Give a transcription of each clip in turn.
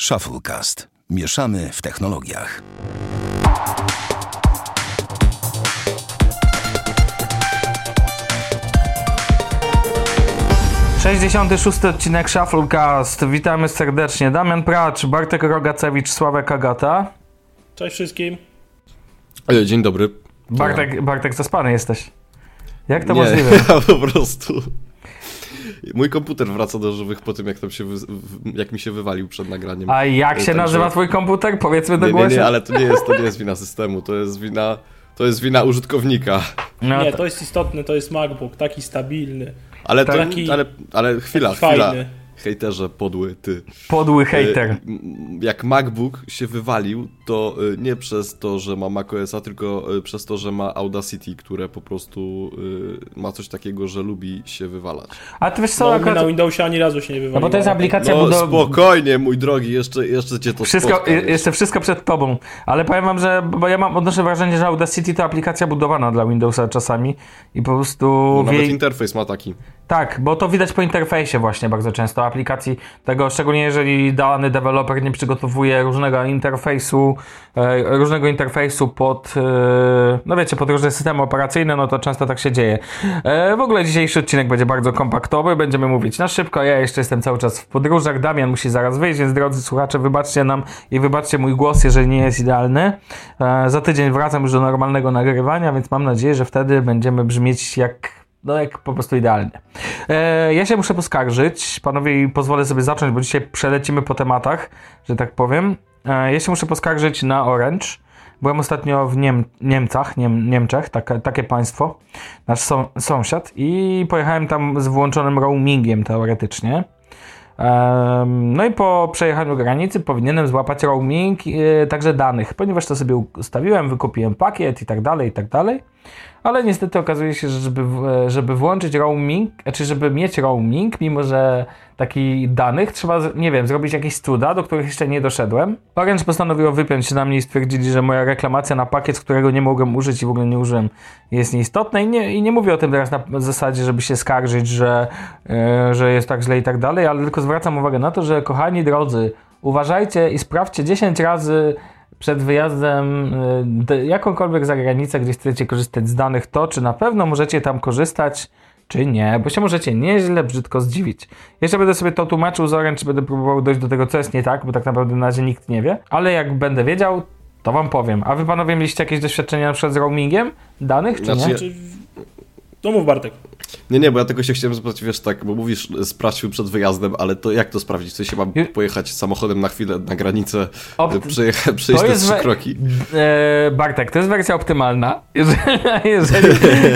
Shufflecast. Mieszamy w technologiach. Sześćdziesiąty szósty odcinek Shufflecast. Witamy serdecznie. Damian Pracz, Bartek Rogacewicz, Sławek Agata. Cześć wszystkim. E, Dzień dobry. Bartek, Bartek zaspany jesteś. Jak to Nie, możliwe? ja po prostu... Mój komputer wraca do żywych po tym, jak, tam się jak mi się wywalił przed nagraniem. A jak się Także- nazywa twój komputer? Powiedzmy do Nie, nie, głosu. nie, ale to nie, jest, to nie jest wina systemu, to jest wina... To jest wina użytkownika. No nie, to- to jest istotne, to jest MacBook, taki stabilny. Ale, to, Taki- ale, ale chwila, taki chwila. fajny. Hejterze, podły, ty. Podły E, hater. m, Jak MacBook się wywalił, to e, nie przez to, że ma macOSa, tylko e, przez to, że ma Audacity, które po prostu ma coś takiego, że lubi się wywalać. A ty wiesz co, No, akurat... na Windowsie ani razu się nie wywaliło. No bo to jest aplikacja No budow... spokojnie, mój drogi, jeszcze, jeszcze cię to Wszystko, spotka, jeszcze wszystko przed tobą. Ale powiem wam, że bo ja mam odnoszę wrażenie, że Audacity to aplikacja budowana dla Windowsa czasami i po prostu No, nawet jej... interfejs ma taki. Tak, bo to widać po interfejsie właśnie bardzo często aplikacji tego, szczególnie jeżeli dany deweloper nie przygotowuje różnego interfejsu, e, różnego interfejsu pod, e, no wiecie, pod różne systemy operacyjne, no to często tak się dzieje. E, w ogóle dzisiejszy odcinek będzie bardzo kompaktowy, będziemy mówić na szybko, ja jeszcze jestem cały czas w podróżach, Damian musi zaraz wyjść, więc drodzy słuchacze, wybaczcie nam i wybaczcie mój głos, jeżeli nie jest idealny. E, za tydzień wracam już do normalnego nagrywania, więc mam nadzieję, że wtedy będziemy brzmieć jak no jak po prostu idealnie. E, ja się muszę poskarżyć, panowie, pozwolę sobie zacząć, bo dzisiaj przelecimy po tematach, że tak powiem. E, ja się muszę poskarżyć na Orange. Byłem ostatnio w Niem Niemcach, Niem Niemczech, takie, takie państwo, nasz są sąsiad i pojechałem tam z włączonym roamingiem teoretycznie. Em, No i po przejechaniu granicy powinienem złapać roaming e, także danych, ponieważ to sobie ustawiłem, wykupiłem pakiet i tak dalej, i tak dalej. Ale niestety okazuje się, że żeby, w- żeby włączyć roaming, czy żeby mieć roaming, mimo że takich danych, trzeba, nie wiem, zrobić jakieś cuda, do których jeszcze nie doszedłem. Orange postanowiło wypiąć się na mnie i stwierdzili, że moja reklamacja na pakiet, którego nie mogłem użyć i w ogóle nie użyłem, jest nieistotna. I nie, i nie mówię o tym teraz na zasadzie, żeby się skarżyć, że, e, że jest tak źle i tak dalej, ale tylko zwracam uwagę na to, że kochani drodzy, uważajcie i sprawdźcie 10 razy przed wyjazdem y, jakąkolwiek zagranicę, gdzie chcecie korzystać z danych, to czy na pewno możecie tam korzystać, czy nie, bo się możecie nieźle, brzydko zdziwić. Jeszcze będę sobie to tłumaczył z Orange, będę próbował dojść do tego, co jest nie tak, bo tak naprawdę na razie nikt nie wie, ale jak będę wiedział, to wam powiem. A wy panowie mieliście jakieś doświadczenia na przykład z roamingiem danych, czy Znaczy, nie? Czy... No mów Bartek. Nie, nie, bo ja tylko się chciałem zapytać, wiesz, tak, bo mówisz, sprawdźmy przed wyjazdem, ale to jak to sprawdzić? W sensie mam pojechać samochodem na chwilę na granicę, Op- e, przejecha- przejść te trzy kroki. E, Bartek, to jest wersja optymalna. Jeżeli, jeżeli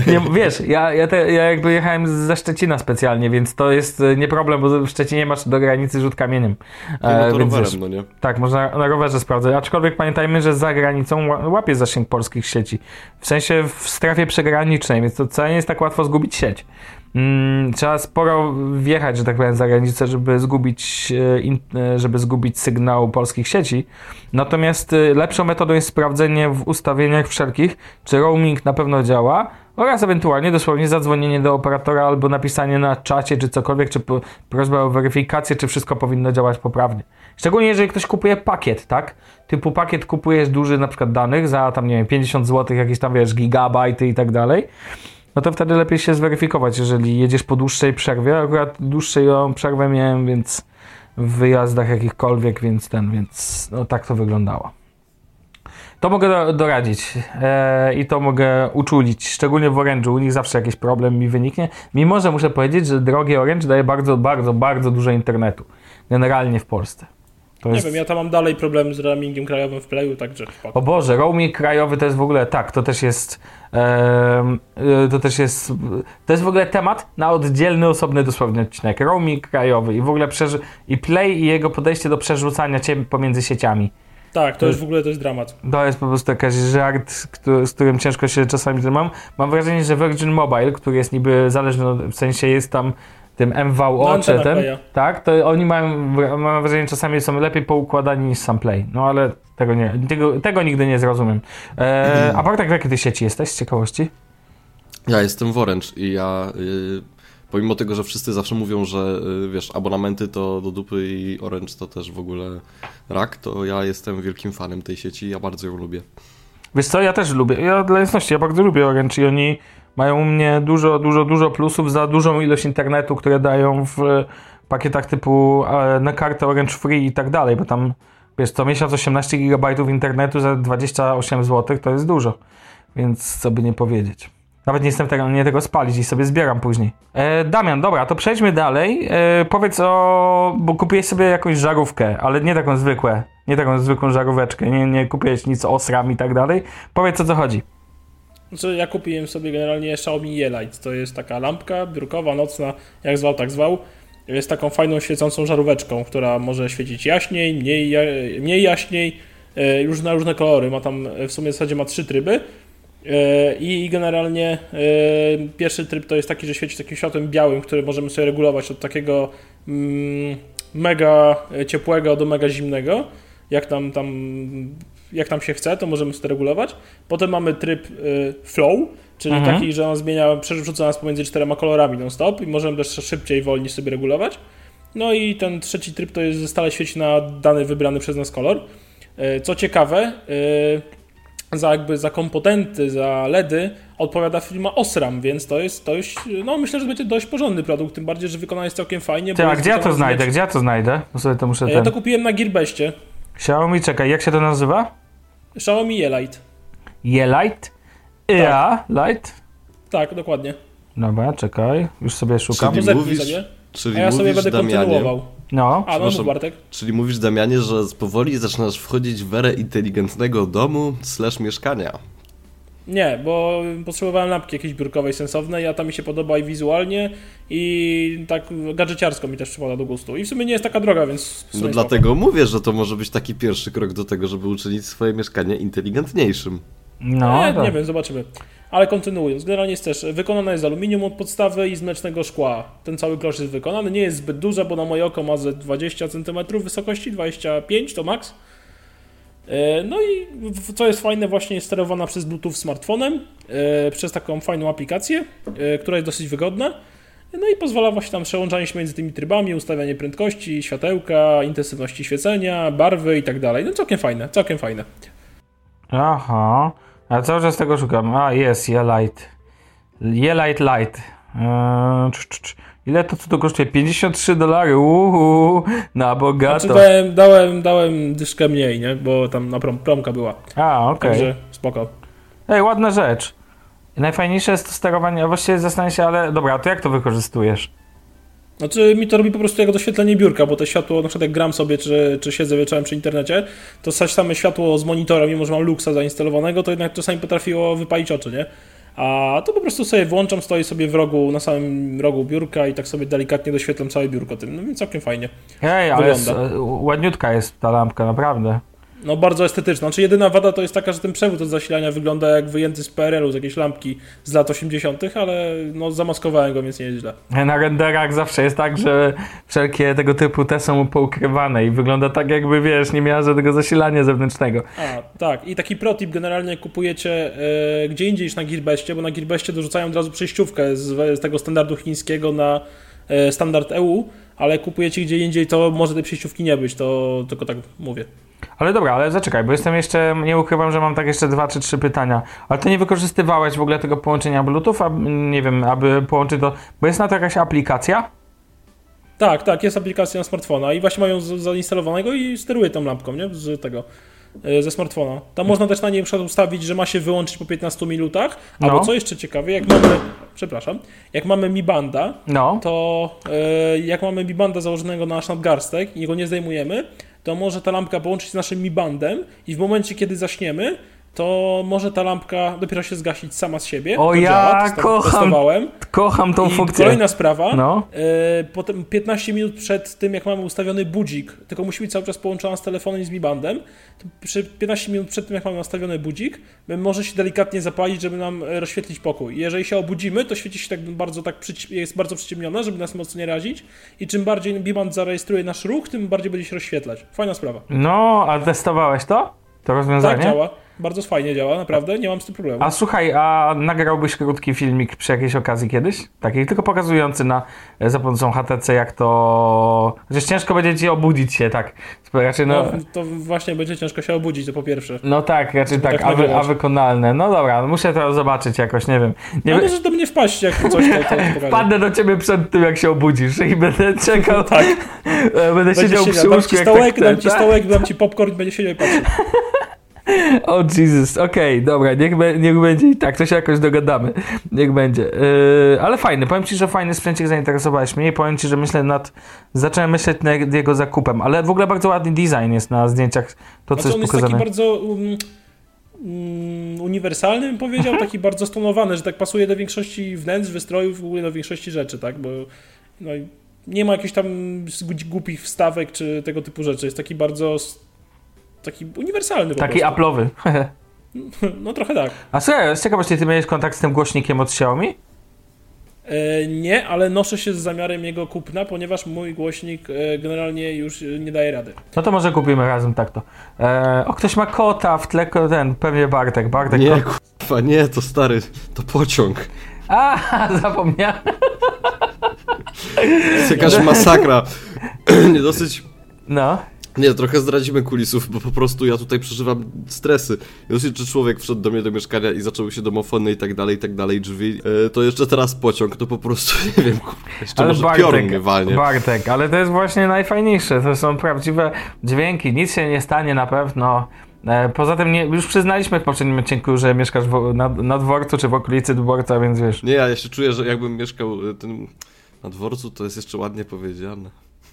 nie, wiesz, ja, ja, te, ja jakby jechałem ze Szczecina specjalnie, więc to jest e, nie problem, bo w Szczecinie masz do granicy rzut kamieniem. No, no E, to rowerem, wiesz, no nie? tak, można na rowerze sprawdzać. Aczkolwiek pamiętajmy, że za granicą ła- łapie zasięg polskich sieci. W sensie w strefie przygranicznej, więc to wcale nie jest tak łatwo zgubić sieć. Mm, trzeba sporo wjechać, że tak powiem, za granicę, żeby zgubić, e, e, żeby zgubić sygnał polskich sieci. Natomiast e, lepszą metodą jest sprawdzenie w ustawieniach wszelkich, czy roaming na pewno działa oraz ewentualnie dosłownie zadzwonienie do operatora albo napisanie na czacie czy cokolwiek, czy prośba o weryfikację, czy wszystko powinno działać poprawnie. Szczególnie jeżeli ktoś kupuje pakiet, tak? Typu pakiet kupujesz duży na przykład danych za tam, nie wiem, 50 zł, jakieś tam, wiesz, gigabajty i tak dalej. No to wtedy lepiej się zweryfikować, jeżeli jedziesz po dłuższej przerwie. Akurat dłuższą przerwę miałem, więc w wyjazdach jakichkolwiek, więc ten, więc no tak to wyglądało. To mogę do, doradzić e, i to mogę uczulić, szczególnie w Orange'u, u nich zawsze jakiś problem mi wyniknie, mimo że muszę powiedzieć, że drogie Orange daje bardzo, bardzo, bardzo dużo internetu, generalnie w Polsce. Nie jest... wiem, ja tam mam dalej problem z roamingiem krajowym w Playu, także. O Boże, roaming krajowy to jest w ogóle, tak, to też jest, y, to też jest, to jest w ogóle temat na oddzielny, osobny dosłownie odcinek. Roaming krajowy i w ogóle przeży- i Play i jego podejście do przerzucania cię pomiędzy sieciami. Tak, to już w ogóle to jest dramat. To jest po prostu jakiś żart, który, z którym ciężko się czasami trzymam. Mam wrażenie, że Virgin Mobile, który jest niby zależny, w sensie jest tam tym No, MVO, czy ten, Playa. tak, to oni mają, mam wrażenie, czasami są lepiej poukładani niż sam Play. No ale tego nie, tego, tego nigdy nie zrozumiem. E, a Bartek, w jakiej ty sieci jesteś, z ciekawości? Ja jestem w Orange i ja y, pomimo tego, że wszyscy zawsze mówią, że y, wiesz, abonamenty to do dupy i Orange to też w ogóle rak, to ja jestem wielkim fanem tej sieci, ja bardzo ją lubię. Wiesz co, ja też lubię. Ja dla jasności, ja bardzo lubię Orange i oni mają u mnie dużo, dużo, dużo plusów za dużą ilość internetu, które dają w pakietach typu e, na kartę Orange Free i tak dalej, bo tam wiesz, co miesiąc 18 GB internetu za 28 zł to jest dużo, więc co by nie powiedzieć. Nawet nie jestem tego, nie tego spalić i sobie zbieram później. E, Damian, dobra, to przejdźmy dalej. E, powiedz o. Bo kupiłeś sobie jakąś żarówkę, ale nie taką zwykłą. Nie taką zwykłą żaróweczkę. Nie, nie kupiłeś nic o SRAM i tak dalej. Powiedz o co chodzi. Znaczy, ja kupiłem sobie generalnie Xiaomi Yelight. To jest taka lampka biurkowa, nocna, jak zwał, tak zwał. Jest taką fajną, świecącą żaróweczką, która może świecić jaśniej, mniej, mniej jaśniej, e, już na różne kolory. Ma tam, w sumie w zasadzie ma trzy tryby. E, I generalnie e, pierwszy tryb to jest taki, że świeci takim światłem białym, który możemy sobie regulować od takiego mm, mega ciepłego do mega zimnego. Jak tam, tam, jak tam się chce, to możemy sobie to regulować. Potem mamy tryb y, flow, czyli Mhm. taki, że on zmienia, przerzuca nas pomiędzy czterema kolorami non-stop i możemy też szybciej, wolniej sobie regulować. No i ten trzeci tryb to jest, że stale świeci na dany wybrany przez nas kolor. Y, Co ciekawe, y, za jakby za komponenty, za LEDy odpowiada firma Osram, więc to jest, to jest, no myślę, że będzie dość porządny produkt, tym bardziej, że wykonany jest całkiem fajnie. Ty, bo a gdzie ja to znajdę? lecz- Gdzie ja to znajdę? Bo sobie to muszę Ja ten... to kupiłem na Gearbestie. Xiaomi, czekaj, jak się to nazywa? Xiaomi Yelight. Ye-Light? Ja, Light? Tak, dokładnie. Dobra, czekaj, już sobie szukam. Czyli mówisz, sobie. czyli A ja sobie mówisz będę Damianie, kontynuował. No, A, no mów. Bartek. czyli mówisz Damianie, że powoli zaczynasz wchodzić w erę inteligentnego domu slash mieszkania. Nie, bo potrzebowałem lampki jakiejś biurkowej, sensownej, a ta mi się podoba i wizualnie, i tak gadżeciarsko mi też przypada do gustu. I w sumie nie jest taka droga, więc No spoko. dlatego mówię, że to może być taki pierwszy krok do tego, żeby uczynić swoje mieszkanie inteligentniejszym. no, nie, tak. nie wiem, zobaczymy. Ale kontynuując, generalnie jest też wykonana jest z aluminium od podstawy i z mlecznego szkła. Ten cały klosz jest wykonany, nie jest zbyt duże, bo na moje oko ma ze 20 cm wysokości, 25 to max. E, No i co jest fajne, właśnie jest sterowana przez Bluetooth smartfonem, e, przez taką fajną aplikację, e, która jest dosyć wygodna. No i pozwala właśnie tam przełączanie się między tymi trybami, ustawianie prędkości, światełka, intensywności świecenia, barwy i tak dalej. No całkiem fajne, całkiem fajne. Aha. A cały czas tego szukam. A, jest, Ye-Light. Ye-Light Light. Eee, cz, cz. Ile to co to kosztuje? 53 dolary. Uhu, na bogato. Znaczy dałem, dałem, dałem dyszkę mniej, nie? Bo tam na prom, promka była. A, okej. Także spoko. Ej, ładna rzecz. Najfajniejsze jest to sterowanie, a właściwie zastanawiam się, ale dobra, to jak to wykorzystujesz? Znaczy mi to robi po prostu jako doświetlenie biurka, bo to światło, na przykład jak gram sobie, czy, czy siedzę wieczorem przy internecie, to same światło z monitora, mimo że mam Luxa zainstalowanego, to jednak czasami potrafiło wypalić oczy, nie? A to po prostu sobie włączam, stoi sobie w rogu, na samym rogu biurka i tak sobie delikatnie doświetlam całe biurko tym, no więc całkiem fajnie. Ej, ale jest, e, ładniutka jest ta lampka, naprawdę. No bardzo estetyczna. Znaczy jedyna wada to jest taka, że ten przewód od zasilania wygląda jak wyjęty z PRL-u, z jakiejś lampki z lat 80., ale no zamaskowałem go, więc nie jest źle. Na renderach zawsze jest tak, że wszelkie tego typu te są poukrywane i wygląda tak jakby, wiesz, nie miała żadnego zasilania zewnętrznego. A, tak. I taki protip generalnie kupujecie e, gdzie indziej niż na Gearbestie, bo na Gearbestie dorzucają od razu przejściówkę z, z tego standardu chińskiego na e, standard EU, ale kupujecie gdzie indziej, to może tej przejściówki nie być, to tylko tak mówię. Ale dobra, ale zaczekaj, bo jestem jeszcze, nie ukrywam, że mam tak jeszcze dwa czy trzy pytania. Ale ty nie wykorzystywałeś w ogóle tego połączenia Bluetooth, a, nie wiem, aby połączyć to, bo jest na to jakaś aplikacja? Tak, tak, jest aplikacja na smartfona i właśnie mają zainstalowanego i steruje tą lampką, nie? Z tego. e, Ze smartfona. Tam można też na niej ustawić, że ma się wyłączyć po 15 minutach. Albo No. co jeszcze ciekawe, jak mamy. Przepraszam, jak mamy Mi Banda, No. to e, jak mamy Mi Banda założonego na nasz nadgarstek i go nie zdejmujemy, to może ta lampka połączyć z naszym Mi Bandem i w momencie, kiedy zaśniemy, to może ta lampka dopiero się zgasić sama z siebie. O, ja działa, kocham Testowałem. Kocham tą I funkcję. kolejna sprawa, No. e, potem 15 minut przed tym, jak mamy ustawiony budzik, tylko musi być cały czas połączona z telefonem i z Mi Bandem, to przy 15 minut przed tym, jak mamy nastawiony budzik, może się delikatnie zapalić, żeby nam e, rozświetlić pokój. Jeżeli się obudzimy, to świeci się tak bardzo, tak jest bardzo przyciemniona, żeby nas mocno nie razić i czym bardziej Mi Band zarejestruje nasz ruch, tym bardziej będzie się rozświetlać. Fajna sprawa. No, a testowałeś to? To rozwiązanie? Tak działa. Bardzo fajnie działa, naprawdę, nie mam z tym problemu. A słuchaj, a nagrałbyś krótki filmik przy jakiejś okazji kiedyś? Taki tylko pokazujący na, za pomocą HTC, jak to... Chociaż ciężko będzie ci obudzić się, tak. Raczej no... No, to właśnie będzie ciężko się obudzić, to po pierwsze. No tak, raczej tak, tak a, wy, a wykonalne. No dobra, muszę to zobaczyć jakoś, nie wiem. Nie No możesz do mnie wpaść, jak coś to, to. Wpadnę do ciebie przed tym, jak się obudzisz i będę czekał. Tak. E, Będę Będzie siedział przy siedział, dam łóżku ci jak stołek, tak, dam ci stołek, dam ci popcorn i będzie siedział i patrzył. O Jesus, okej, dobra, niech, be, niech będzie i tak, to się jakoś dogadamy. Niech będzie. Yy, ale fajny, powiem ci, że fajny sprzęcik zainteresowałeś mnie i powiem ci, że myślę nad. Zacząłem myśleć nad jego zakupem, ale w ogóle bardzo ładny design jest na zdjęciach, to co Znaczy on jest jest taki pokazane. bardzo um, um, uniwersalny, bym powiedział, taki bardzo stonowany, że tak pasuje do większości wnętrz, wystrojów, w ogóle do większości rzeczy, tak, bo no, nie ma jakichś tam głupich wstawek czy tego typu rzeczy. Jest taki bardzo taki uniwersalny po Taki. Apple'owy. No trochę tak. A słuchaj, z ciekawości, ty miałeś kontakt z tym głośnikiem od Xiaomi? E, nie, ale noszę się z zamiarem jego kupna, ponieważ mój głośnik e, generalnie już e, nie daje rady. No to może kupimy razem tak to. E, o, ktoś ma kota w tle, ten, pewnie Bartek. Bartek Nie, kot... kurwa, nie, to stary, to pociąg. A, zapomniałem. Jest jakaś masakra. nie dosyć... No. Nie, trochę zdradzimy kulisów, bo po prostu ja tutaj przeżywam stresy. Dosyć, że człowiek wszedł do mnie do mieszkania i zaczęły się domofony i tak dalej, i tak dalej, drzwi, e, to jeszcze teraz pociąg, to po prostu, nie wiem, kurwa, jeszcze może piorun mnie walnie. Bartek, ale to jest właśnie najfajniejsze. To są prawdziwe dźwięki. Nic się nie stanie na pewno. E, Poza tym nie, już przyznaliśmy w poprzednim odcinku, że mieszkasz w, na, na dworcu czy w okolicy dworca, więc wiesz. Nie, ja się czuję, że jakbym mieszkał e, tym na dworcu, to jest jeszcze ładnie powiedziane.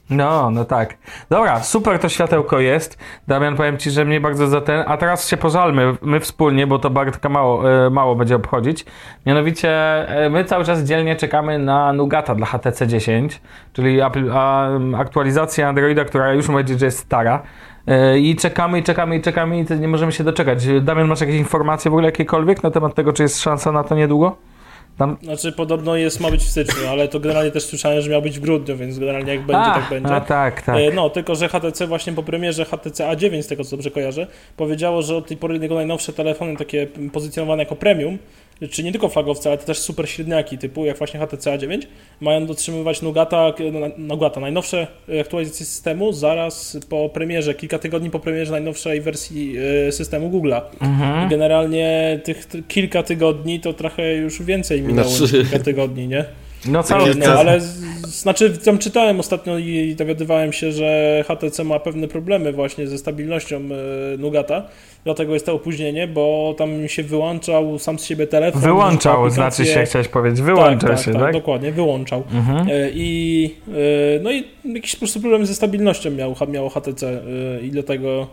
No, no tak. Dobra, super to światełko jest. Damian, powiem ci, że mnie bardzo za ten. A teraz się pożalmy, my wspólnie, bo to Bartka mało, e, mało będzie obchodzić. Mianowicie, e, my cały czas dzielnie czekamy na Nugata dla HTC 10, czyli aktualizacja Androida, która już powiedzieć, że jest stara. E, I czekamy, i czekamy, i czekamy, i nie możemy się doczekać. Damian, masz jakieś informacje w ogóle jakiekolwiek na temat tego, czy jest szansa na to niedługo? Tam... Znaczy podobno jest, ma być w styczniu, ale to generalnie też słyszałem, że miał być w grudniu, więc generalnie jak będzie, a, tak będzie. A, tak, tak. E, No, tylko że HTC właśnie po premierze HTC A9, z tego co dobrze kojarzę, powiedziało, że od tej pory jego najnowsze telefony, takie pozycjonowane jako premium, czy nie tylko flagowce, ale też super średniaki typu jak właśnie HTC A9, mają dotrzymywać Nugata, Nugata, najnowsze aktualizacje systemu zaraz po premierze, kilka tygodni po premierze najnowszej wersji e, systemu Google'a. Mhm. I Generalnie tych kilka tygodni to trochę już więcej minęło Znaczy- niż kilka tygodni, nie? No cały No, ale znaczy tam czytałem ostatnio i dowiadywałem się, że HTC ma pewne problemy właśnie ze stabilnością e, Nugata, dlatego jest to opóźnienie, bo tam się wyłączał sam z siebie telefon. Wyłączał, znaczy się, chciałeś powiedzieć. Wyłączał tak, się, tak, tak? dokładnie, wyłączał. Mhm. E, I, e, no i jakiś po prostu problem ze stabilnością miał, miało HTC i dlatego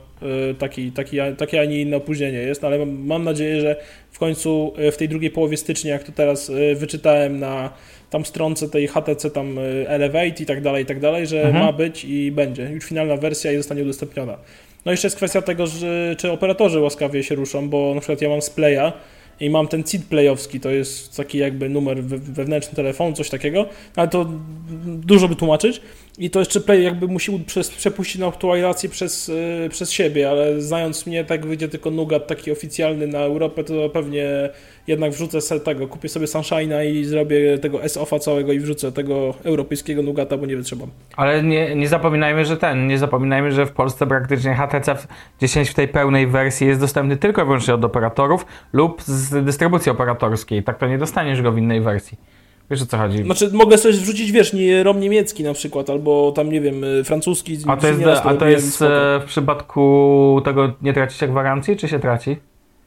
taki, taki, takie, a nie inne opóźnienie jest, ale mam, nadzieję, że w końcu w tej drugiej połowie stycznia, jak to teraz wyczytałem na tam stronce tej HTC tam e, Elevate i tak dalej, i tak dalej, że Mhm. ma być i będzie. Już finalna wersja i zostanie udostępniona. No jeszcze jest kwestia tego, że czy operatorzy łaskawie się ruszą, bo na przykład ja mam Splaya i mam ten CID playowski, to jest taki jakby numer we- wewnętrzny telefonu, coś takiego, ale to dużo by tłumaczyć i to jeszcze Play jakby musi przez, przepuścić na aktualizację przez, yy, przez siebie, ale znając mnie, tak wyjdzie tylko Nugat taki oficjalny na Europę, to pewnie jednak wrzucę tego, kupię sobie Sunshine'a i zrobię tego S-Offa całego i wrzucę tego europejskiego Nugata, bo nie wytrzymam. Ale nie, nie zapominajmy, że ten, nie zapominajmy, że w Polsce praktycznie HTC w 10 w tej pełnej wersji jest dostępny tylko i wyłącznie od operatorów lub z dystrybucji operatorskiej. Tak to nie dostaniesz go w innej wersji. Wiesz o co chodzi? Znaczy, mogę sobie wrzucić, wiesz, nie, ROM niemiecki na przykład, albo tam, nie wiem, y, francuski. A to jest, a to jest e, w przypadku tego nie traci się gwarancji, czy się traci?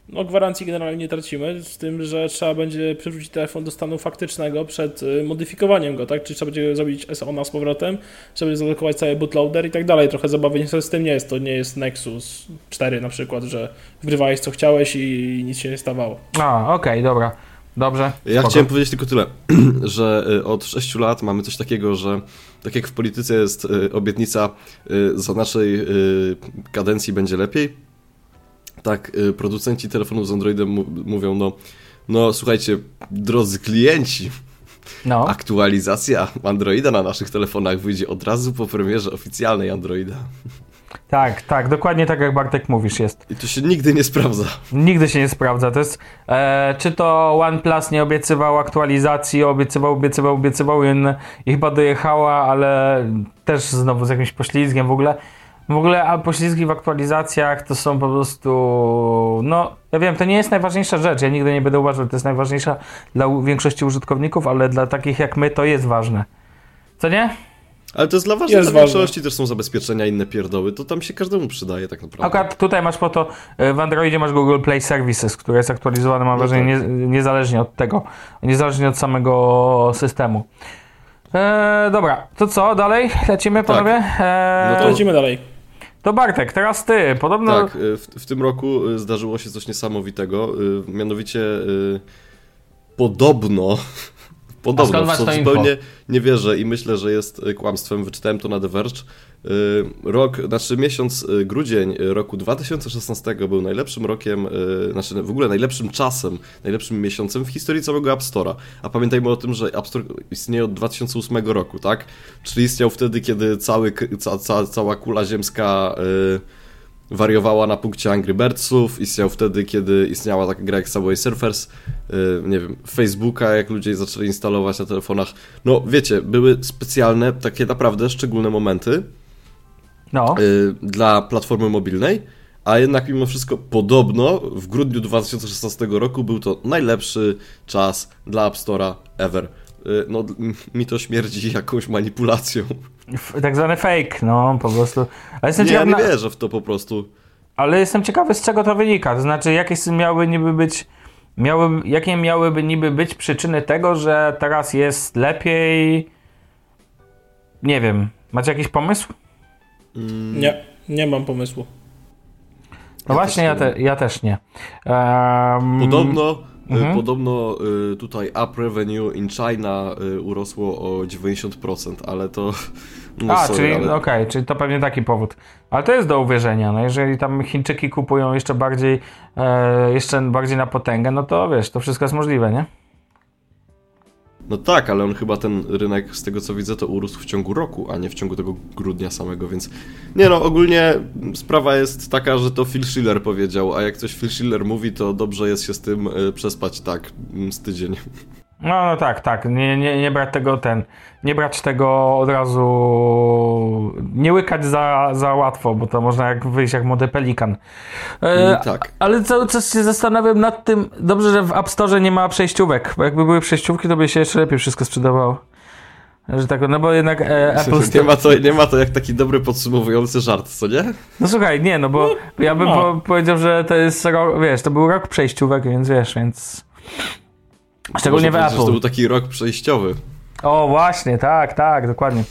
No gwarancji generalnie nie tracimy, z tym, że trzeba będzie przywrócić telefon do stanu faktycznego przed y, modyfikowaniem go, tak? Czyli trzeba będzie zrobić SONA z powrotem, trzeba będzie zablokować cały bootloader i tak dalej. Trochę zabawy niestety z tym nie jest. To nie jest Nexus 4 na przykład, że wgrywałeś co chciałeś i nic się nie stawało. A, okej, dobra. Dobrze. Ja spoko. chciałem powiedzieć tylko tyle, że y, od 6 lat mamy coś takiego, że tak jak w polityce jest y, obietnica za naszej kadencji będzie lepiej, tak y, producenci telefonów z Androidem mówią, no, no słuchajcie, drodzy klienci, No. aktualizacja Androida na naszych telefonach wyjdzie od razu po premierze oficjalnej Androida. Tak, tak, dokładnie tak jak Bartek mówisz jest. I to się nigdy nie sprawdza. Nigdy się nie sprawdza. To jest, e, czy to OnePlus nie obiecywał aktualizacji, obiecywał, obiecywał, obiecywał i, i chyba dojechała, ale też znowu z jakimś poślizgiem w ogóle. W ogóle a poślizgi w aktualizacjach to są po prostu. No, ja wiem, to nie jest najważniejsza rzecz. Ja nigdy nie będę uważał, że to jest najważniejsza dla większości użytkowników, ale dla takich jak my to jest ważne. Co nie? Ale to jest dla ważnych Jest dla większości też są zabezpieczenia, inne pierdoły, to tam się każdemu przydaje tak naprawdę. Akurat tutaj masz po to, e, w Androidzie masz Google Play Services, które jest aktualizowane, mam No wrażenie, tak. nie, niezależnie od tego, niezależnie od samego systemu. E, dobra, to co, dalej? Lecimy, panowie? E, No To lecimy dalej. To Bartek, teraz ty, podobno... Tak, y, w, w tym roku y, zdarzyło się coś niesamowitego, y, mianowicie podobno, podobno, skąd w masz co to info? zupełnie nie wierzę i myślę, że jest kłamstwem, wyczytałem to na The Verge, rok, znaczy miesiąc y, grudzień y, roku 2016 był najlepszym rokiem, y, znaczy w ogóle najlepszym czasem, najlepszym miesiącem w historii całego App Store'a. A pamiętajmy o tym, że App Store istnieje od 2008 roku, tak? Czyli istniał wtedy, kiedy cały, ca, ca, cała kula ziemska y, wariowała na punkcie Angry Birdsów, istniał wtedy, kiedy istniała taka gra jak Subway Surfers, y, nie wiem, Facebooka, jak ludzie zaczęli instalować na telefonach. No wiecie, były specjalne, takie naprawdę szczególne momenty, No, y, dla platformy mobilnej, a jednak mimo wszystko podobno w grudniu 2016 roku był to najlepszy czas dla App Store'a ever. Y, No, mi to śmierdzi jakąś manipulacją. tak zwany fake, no, po prostu. Ale jestem, Nie, ja ciekaw, nie wierzę w to po prostu. ale jestem ciekawy, z czego to wynika. To znaczy, jakie miały niby być... Miały, jakie miałyby niby być przyczyny tego, że teraz jest lepiej... Nie wiem. Macie jakiś pomysł? Nie, nie mam pomysłu. No Ja właśnie, też ja, te, ja też nie. Ehm, Podobno, Mhm. y, podobno y, tutaj app revenue in China y, urosło o 90%, ale to... No A, sorry, czyli ale... okej, czyli to pewnie taki powód. Ale to jest do uwierzenia. No jeżeli tam Chińczyki kupują jeszcze bardziej, e, jeszcze bardziej na potęgę, no to wiesz, to wszystko jest możliwe, nie? No tak, ale on chyba ten rynek, z tego co widzę, to urósł w ciągu roku, a nie w ciągu tego grudnia samego, więc... Nie no, ogólnie sprawa jest taka, że to Phil Schiller powiedział, a jak coś Phil Schiller mówi, to dobrze jest się z tym y, przespać tak mm, z tydzień. No, no tak, tak. Nie, nie, nie brać tego ten. Nie brać tego od razu. Nie łykać za, za łatwo, bo to można jak wyjść jak młody pelikan. E, Mm, tak. Ale cały czas się zastanawiam nad tym. Dobrze, że w App Store nie ma przejściówek, bo jakby były przejściówki, to by się jeszcze lepiej wszystko sprzedawało. Że tak, no bo jednak e, Apple Nie Store. ma, to, nie ma to jak taki dobry podsumowujący żart, co nie? No słuchaj, nie, no bo ja bym no. po, powiedział, że to jest rok, wiesz, to był rok przejściówek, więc wiesz, więc. Szczególnie w Apple. To był taki rok przejściowy. O, właśnie, tak, tak, dokładnie.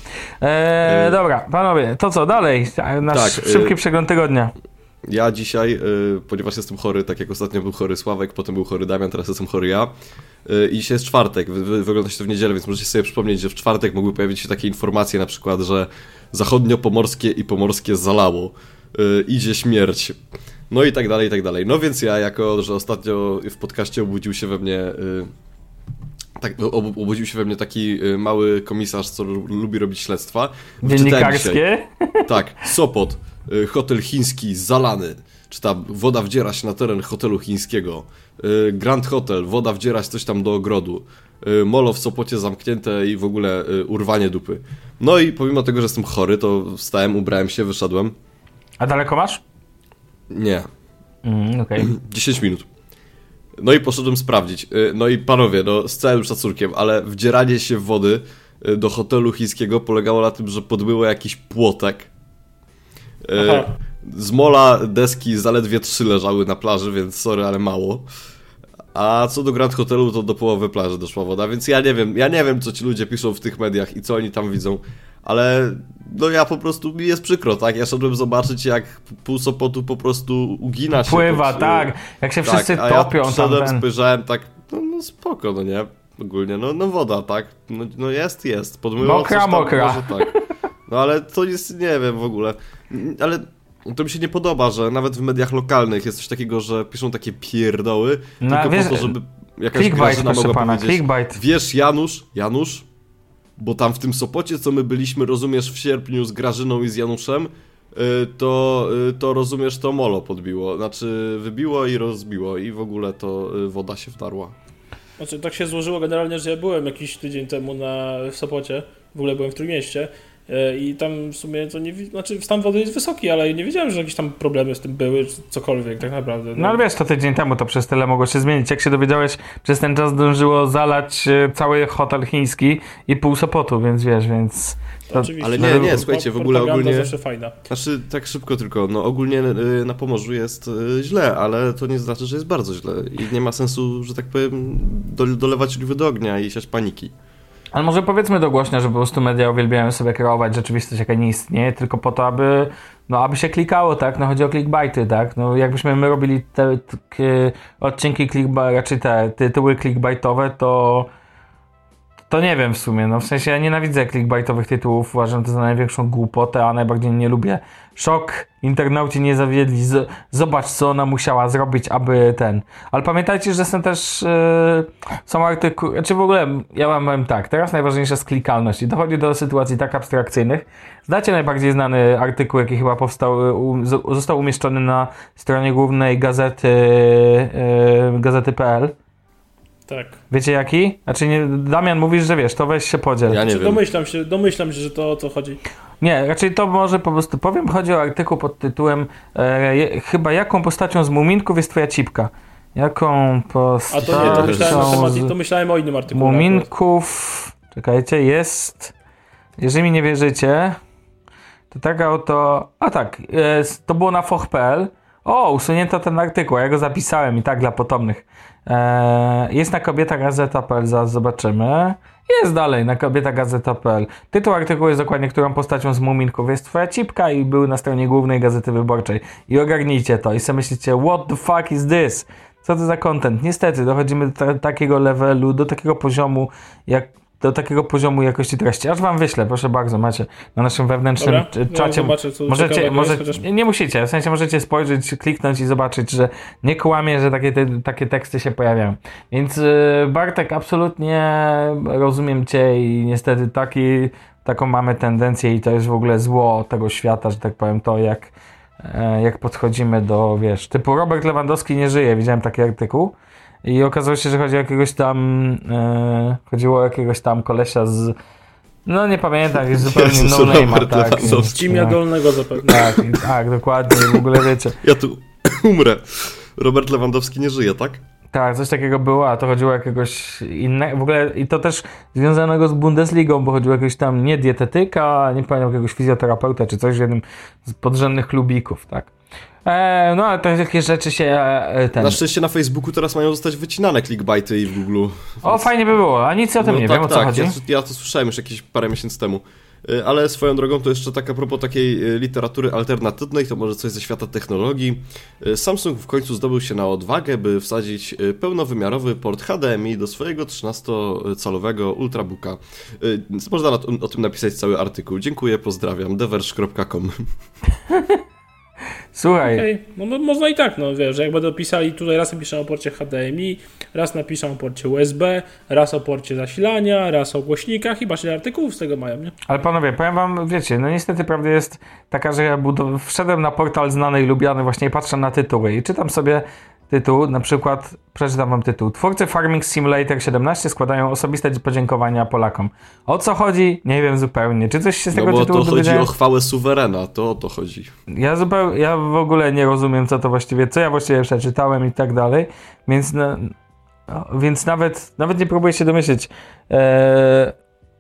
E, Y- dobra, panowie, to co, dalej? Nasz Tak, y- szybki przegląd tygodnia. Ja dzisiaj, y, ponieważ jestem chory, tak jak ostatnio był chory Sławek, potem był chory Damian, teraz jestem chory ja. Y, I dzisiaj jest czwartek, wy, wy, wygląda się to w niedzielę, więc możecie sobie przypomnieć, że w czwartek mogły pojawić się takie informacje, na przykład, że zachodnio-pomorskie i pomorskie zalało. Y, idzie śmierć. No i tak dalej, i tak dalej. No więc ja, jako że ostatnio w podcaście obudził się we mnie. Tak, ob- obudził się we mnie taki y, mały komisarz, co lu- lubi robić śledztwa. Dziennikarskie? tak, Sopot, y, hotel chiński zalany. Czy tam woda wdziera się na teren hotelu chińskiego. Y, Grand Hotel, woda wdziera się coś tam do ogrodu. Molo w Sopocie zamknięte i w ogóle urwanie dupy. No i pomimo tego, że jestem chory, to wstałem, ubrałem się, wyszedłem. A daleko masz? Nie, Mm, Okej. 10 minut. No i poszedłem sprawdzić. Y, No i panowie, no z całym szacunkiem, ale wdzieranie się w wody y, do hotelu chińskiego polegało na tym, że podbyło jakiś płotek. Y, Aha. Z mola deski zaledwie trzy leżały na plaży, więc sorry, ale mało. A co do Grand Hotelu, to do połowy plaży doszła woda, więc ja nie wiem, ja nie wiem, co ci ludzie piszą w tych mediach i co oni tam widzą, ale no ja po prostu, mi jest przykro, tak? Ja szedłem zobaczyć, jak pół Sopotu po prostu ugina się. Pływa, pod, tak. Jak się wszyscy a ja topią przyszedłem, ten. spojrzałem tak, no, no spoko, no nie? Ogólnie, no, no woda, tak? No, no jest, jest. Podmyło Mokra, tam, mokra. Może tak. No ale to jest, nie wiem w ogóle. Ale to mi się nie podoba, że nawet w mediach lokalnych jest coś takiego, że piszą takie pierdoły, No, tylko wiesz, po to, żeby jakaś Clickbait, Grażyna mogła pana, powiedzieć, clickbait. wiesz Janusz, Janusz, bo tam w tym Sopocie, co my byliśmy, rozumiesz, w sierpniu z Grażyną i z Januszem, to, to rozumiesz, to molo podbiło. Znaczy wybiło i rozbiło i w ogóle to woda się wdarła. Znaczy tak się złożyło generalnie, że ja byłem jakiś tydzień temu na, w Sopocie, w ogóle byłem w Trójmieście I tam w sumie to nie. Znaczy, stan wody jest wysoki, ale nie wiedziałem, że jakieś tam problemy z tym były, czy cokolwiek tak naprawdę. No, no ale wiesz, to tydzień temu to przez tyle mogło się zmienić. Jak się dowiedziałeś, przez ten czas dążyło zalać e, cały hotel chiński i pół Sopotu, więc wiesz, więc. To, ale nie, nie, słuchajcie, w ogóle ogólnie. zawsze fajna. Znaczy, tak szybko tylko, no ogólnie e, na Pomorzu jest źle, ale to nie znaczy, że jest bardzo źle. I nie ma sensu, że tak powiem, dolewać oliwy do ognia i siać paniki. Ale może powiedzmy dogłośnie, że po prostu media uwielbiają sobie kreować rzeczywistość, jaka nie istnieje, tylko po to, aby, no, aby się klikało, tak? No chodzi o clickbaity, tak? No jakbyśmy my robili te, te odcinki clickbait, raczej te tytuły clickbaitowe, to to nie wiem w sumie, no w sensie ja nienawidzę clickbaitowych tytułów, uważam to za największą głupotę, a najbardziej nie lubię. Szok, internauci nie zawiedli, z, zobacz co ona musiała zrobić, aby ten. Ale pamiętajcie, że są też yy, są artykuły, czy znaczy w ogóle ja mam tak, teraz najważniejsza jest klikalność i dochodzi do sytuacji tak abstrakcyjnych. Znacie najbardziej znany artykuł, jaki chyba powstał, u, został umieszczony na stronie głównej gazety yy, gazety.pl tak. Wiecie jaki? Znaczy nie, Damian mówisz, że wiesz, to weź się podziel. Ja nie znaczy, wiem. Domyślam się, domyślam się, że to o to chodzi. Nie, raczej to może po prostu powiem. Chodzi o artykuł pod tytułem e, chyba jaką postacią z Muminków jest twoja cipka. Jaką postacią... A to nie, to myślałem, temat, to myślałem o innym artykule. Muminków... Czekajcie, jest... Jeżeli mi nie wierzycie, to taka oto... A tak, jest, to było na foch.pl. O, usunięto ten artykuł, ja go zapisałem i tak dla potomnych. Eee, jest na kobieta gazeta.pl, zaraz zobaczymy. Jest dalej na kobieta gazeta.pl. Tytuł artykułu jest dokładnie, którą postacią z Muminków jest twoja cipka i był na stronie głównej Gazety Wyborczej. I ogarnijcie to i sobie myślicie, what the fuck is this? Co to za content? Niestety, dochodzimy do takiego levelu, do takiego poziomu, jak do takiego poziomu jakości treści. Aż wam wyślę, proszę bardzo, macie na naszym wewnętrznym Dobra, czacie. No, zobaczę, możecie, może, chociaż... nie musicie, w sensie możecie spojrzeć, kliknąć i zobaczyć, że nie kłamie, że takie, te, takie teksty się pojawiają. Więc y, Bartek, absolutnie rozumiem cię i niestety taki, taką mamy tendencję i to jest w ogóle zło tego świata, że tak powiem, to jak, e, jak podchodzimy do, wiesz, typu Robert Lewandowski nie żyje, widziałem taki artykuł, i okazało się, że chodzi o jakiegoś tam. E, chodziło o jakiegoś tam kolesia z. No nie pamiętam, jest zupełnie Jezus, no name, tak. Z Cimia Dolnego zapewne. Tak, tak, dokładnie. W ogóle wiecie. Ja tu umrę. Robert Lewandowski nie żyje, tak? Tak, coś takiego było, a to chodziło o jakiegoś innego, w ogóle i to też związanego z Bundesligą, bo chodziło o jakiegoś tam nie dietetyka, nie pamiętam, jakiegoś fizjoterapeuta czy coś w jednym z podrzędnych klubików, tak. E, no, ale takie rzeczy się e, ten... Na szczęście na Facebooku teraz mają zostać wycinane clickbaity i w Google. O, fajnie by było, a nic o tym no, nie tak, wiem, o co tak, chodzi. Ja, ja to słyszałem już jakieś parę miesięcy temu. E, ale swoją drogą to jeszcze tak a propos takiej e, literatury alternatywnej, to może coś ze świata technologii. E, Samsung w końcu zdobył się na odwagę, by wsadzić pełnowymiarowy port HDMI do swojego 13-calowego Ultrabooka. Można o tym napisać cały artykuł. Dziękuję, pozdrawiam. deverge.com Słuchaj. Okay. No, no, można i tak, no wiesz, jak będą pisali tutaj raz napiszę o porcie HDMI, raz napiszę o porcie USB, raz o porcie zasilania, raz o głośnikach i ile artykułów z tego mają, nie? Ale panowie, powiem wam, wiecie, no niestety prawda jest taka, że ja wszedłem na portal znany i lubiany właśnie i patrzę na tytuły i czytam sobie tytuł, na przykład, przeczytam wam tytuł. Twórcy Farming Simulator 17 składają osobiste podziękowania Polakom. O co chodzi? Nie wiem zupełnie. Czy coś się z no tego bo tytułu to chodzi o chwałę suwerena, to o to chodzi. Ja zupełnie, ja w ogóle nie rozumiem, co to właściwie, co ja właściwie przeczytałem i tak dalej, więc, no, więc nawet, nawet nie próbuję się domyśleć. Eee,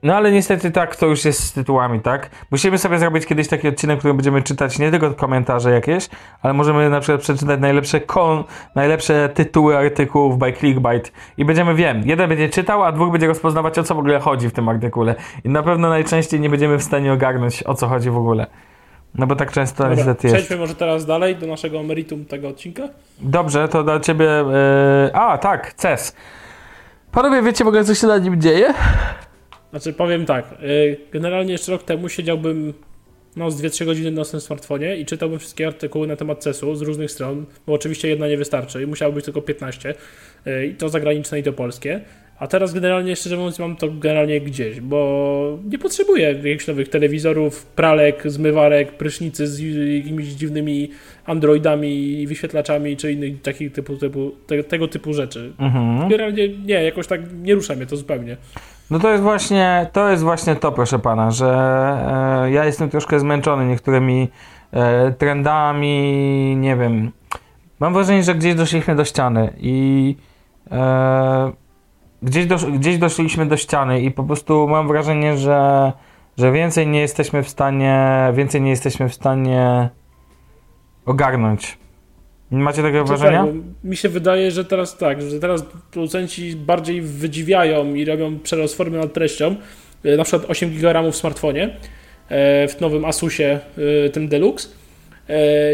no ale niestety tak to już jest z tytułami, tak? Musimy sobie zrobić kiedyś taki odcinek, w którym będziemy czytać nie tylko komentarze jakieś, ale możemy na przykład przeczytać najlepsze kon, najlepsze tytuły artykułów by clickbait i będziemy, wiem, jeden będzie czytał, a dwóch będzie rozpoznawać o co w ogóle chodzi w tym artykule i na pewno najczęściej nie będziemy w stanie ogarnąć o co chodzi w ogóle. No bo tak często Dobra, niestety jest. Przejdźmy może teraz dalej do naszego meritum tego odcinka. Dobrze, to dla ciebie... Yy... A, tak, CES. Panowie, wiecie w ogóle co się na nim dzieje? Znaczy powiem tak, y, generalnie jeszcze rok temu siedziałbym no, z 2-3 godziny na tym smartfonie i czytałbym wszystkie artykuły na temat CES-u z różnych stron, bo oczywiście jedna nie wystarczy i musiało być tylko 15, y, i to zagraniczne i to polskie. A teraz generalnie, szczerze mówiąc, mam to generalnie gdzieś, bo nie potrzebuję jakichś nowych telewizorów, pralek, zmywarek, prysznicy z jakimiś dziwnymi androidami i wyświetlaczami, czy innych takich typu, typu te, tego typu rzeczy. Mhm. Generalnie nie, jakoś tak nie rusza mnie to zupełnie. No to jest właśnie to, jest właśnie to proszę pana, że e, ja jestem troszkę zmęczony niektórymi e, trendami, nie wiem. Mam wrażenie, że gdzieś doszliśmy do ściany i e, gdzieś, dosz, gdzieś doszliśmy do ściany i po prostu mam wrażenie, że, że więcej nie jesteśmy w stanie, więcej nie jesteśmy w stanie ogarnąć. Macie takiego To wrażenia? tak, mi się wydaje, że teraz tak, że teraz producenci bardziej wydziwiają i robią przerost nad treścią. E, Na przykład 8 GB w smartfonie, e, w nowym Asusie, e, tym Deluxe,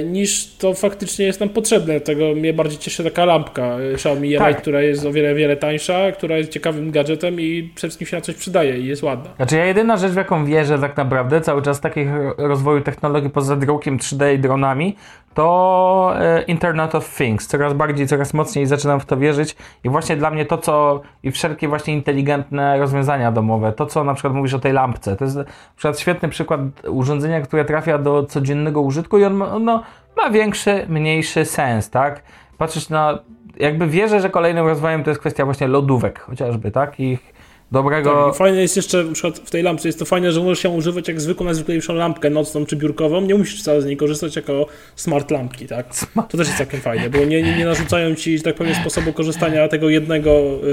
niż to faktycznie jest nam potrzebne. Tego mnie bardziej cieszy taka lampka Xiaomi Tak. Light, która jest o wiele, wiele tańsza, która jest ciekawym gadżetem i przede wszystkim się na coś przydaje i jest ładna. Znaczy ja jedyna rzecz, w jaką wierzę tak naprawdę cały czas takich rozwoju technologii poza drukiem 3D i dronami, to e, Internet of Things. Coraz bardziej, coraz mocniej zaczynam w to wierzyć i właśnie dla mnie to, co i wszelkie właśnie inteligentne rozwiązania domowe, to co na przykład mówisz o tej lampce, to jest na przykład świetny przykład urządzenia, które trafia do codziennego użytku i on ma, ono ma większy, mniejszy sens, tak? Patrzysz na, jakby wierzę, że kolejnym rozwojem to jest kwestia właśnie lodówek chociażby, tak? Ich dobrego... Tak, i fajne jest jeszcze, na przykład w tej lampce jest to fajne, że możesz ją używać jak zwykłą, najzwyklejszą lampkę nocną czy biurkową. Nie musisz wcale z niej korzystać jako smart lampki, tak? To też jest całkiem fajne, bo nie, nie, nie narzucają ci, że tak powiem, sposobu korzystania tego jednego,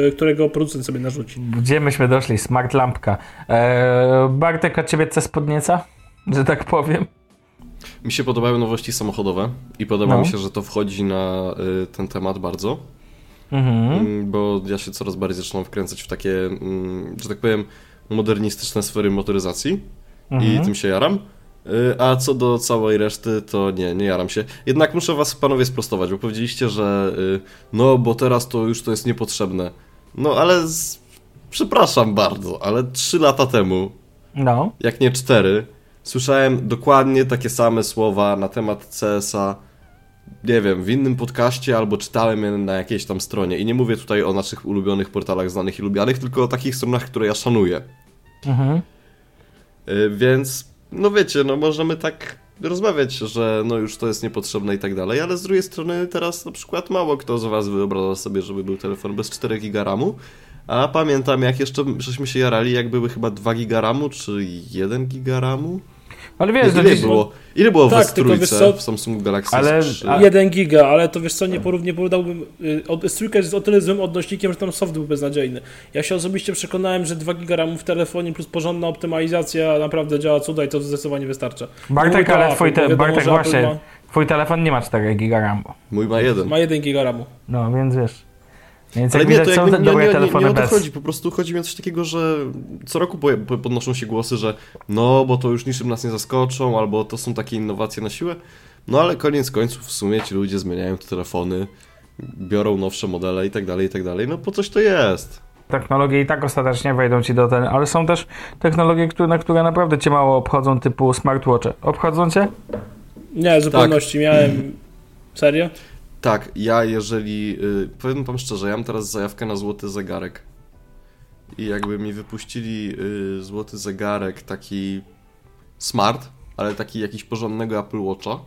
y, którego producent sobie narzuci. Gdzie myśmy doszli? Smart lampka. Eee, Bartek, a ciebie co spodnieca? Że tak powiem. Mi się podobają nowości samochodowe i podoba No. mi się, że to wchodzi na y, ten temat bardzo. Mhm. Mm, bo ja się coraz bardziej zaczynam wkręcać w takie, mm, że tak powiem, modernistyczne sfery motoryzacji Mhm. i tym się jaram. Y, A co do całej reszty, to nie, nie jaram się. Jednak muszę was panowie sprostować, bo powiedzieliście, że y, no, bo teraz to już to jest niepotrzebne. No, ale z... przepraszam bardzo, ale trzy lata temu, No. jak nie cztery, słyszałem dokładnie takie same słowa na temat CS-a nie wiem, w innym podcaście albo czytałem je na jakiejś tam stronie. I nie mówię tutaj o naszych ulubionych portalach znanych i lubianych, tylko o takich stronach, które ja szanuję. Mhm. Y, Więc, no wiecie, no możemy tak rozmawiać, że no już to jest niepotrzebne i tak dalej, ale z drugiej strony teraz na przykład mało kto z was wyobraża sobie, żeby był telefon bez 4 giga RAMu, a pamiętam jak jeszcze żeśmy się jarali, jak były chyba 2 giga RAMu, czy 1 giga RAMu? Ale wiesz, że Ile gdzieś... było, ile było Tak, w tylko wiesz trójce co? w Samsungu Galaxy Ale- S3? a- 1 giga, ale to wiesz co, nie, porów, nie porównałbym. y, S3 jest o tyle złym odnośnikiem, że tam soft był beznadziejny. Ja się osobiście przekonałem, że 2 giga RAMu w telefonie plus porządna optymalizacja naprawdę działa cuda i to zdecydowanie wystarcza. Bartek, ale twój, te, wiadomo, Bartek właśnie, Ma, twój telefon nie ma 4 giga RAMu. Mój ma jeden. ma 1 giga RAMu. No, więc wiesz. Więc Ale nie, to są jakby nie, nie, nie, telefony nie o to bez. chodzi, po prostu chodzi mi o coś takiego, że co roku po- po- podnoszą się głosy, że no, bo to już niczym nas nie zaskoczą, albo to są takie innowacje na siłę. No ale koniec końców w sumie ci ludzie zmieniają te telefony, biorą nowsze modele i tak dalej, i tak dalej. No po coś to jest. Technologie i tak ostatecznie wejdą ci do ten, ale są też technologie, które, na które naprawdę cię mało obchodzą, typu smartwatche. Obchodzą cię? Nie, w zupełności miałem. Serio? Tak, ja jeżeli, y, powiem wam szczerze, ja mam teraz zajawkę na złoty zegarek. I jakby mi wypuścili y, złoty zegarek taki smart, ale taki jakiś porządnego Apple Watcha,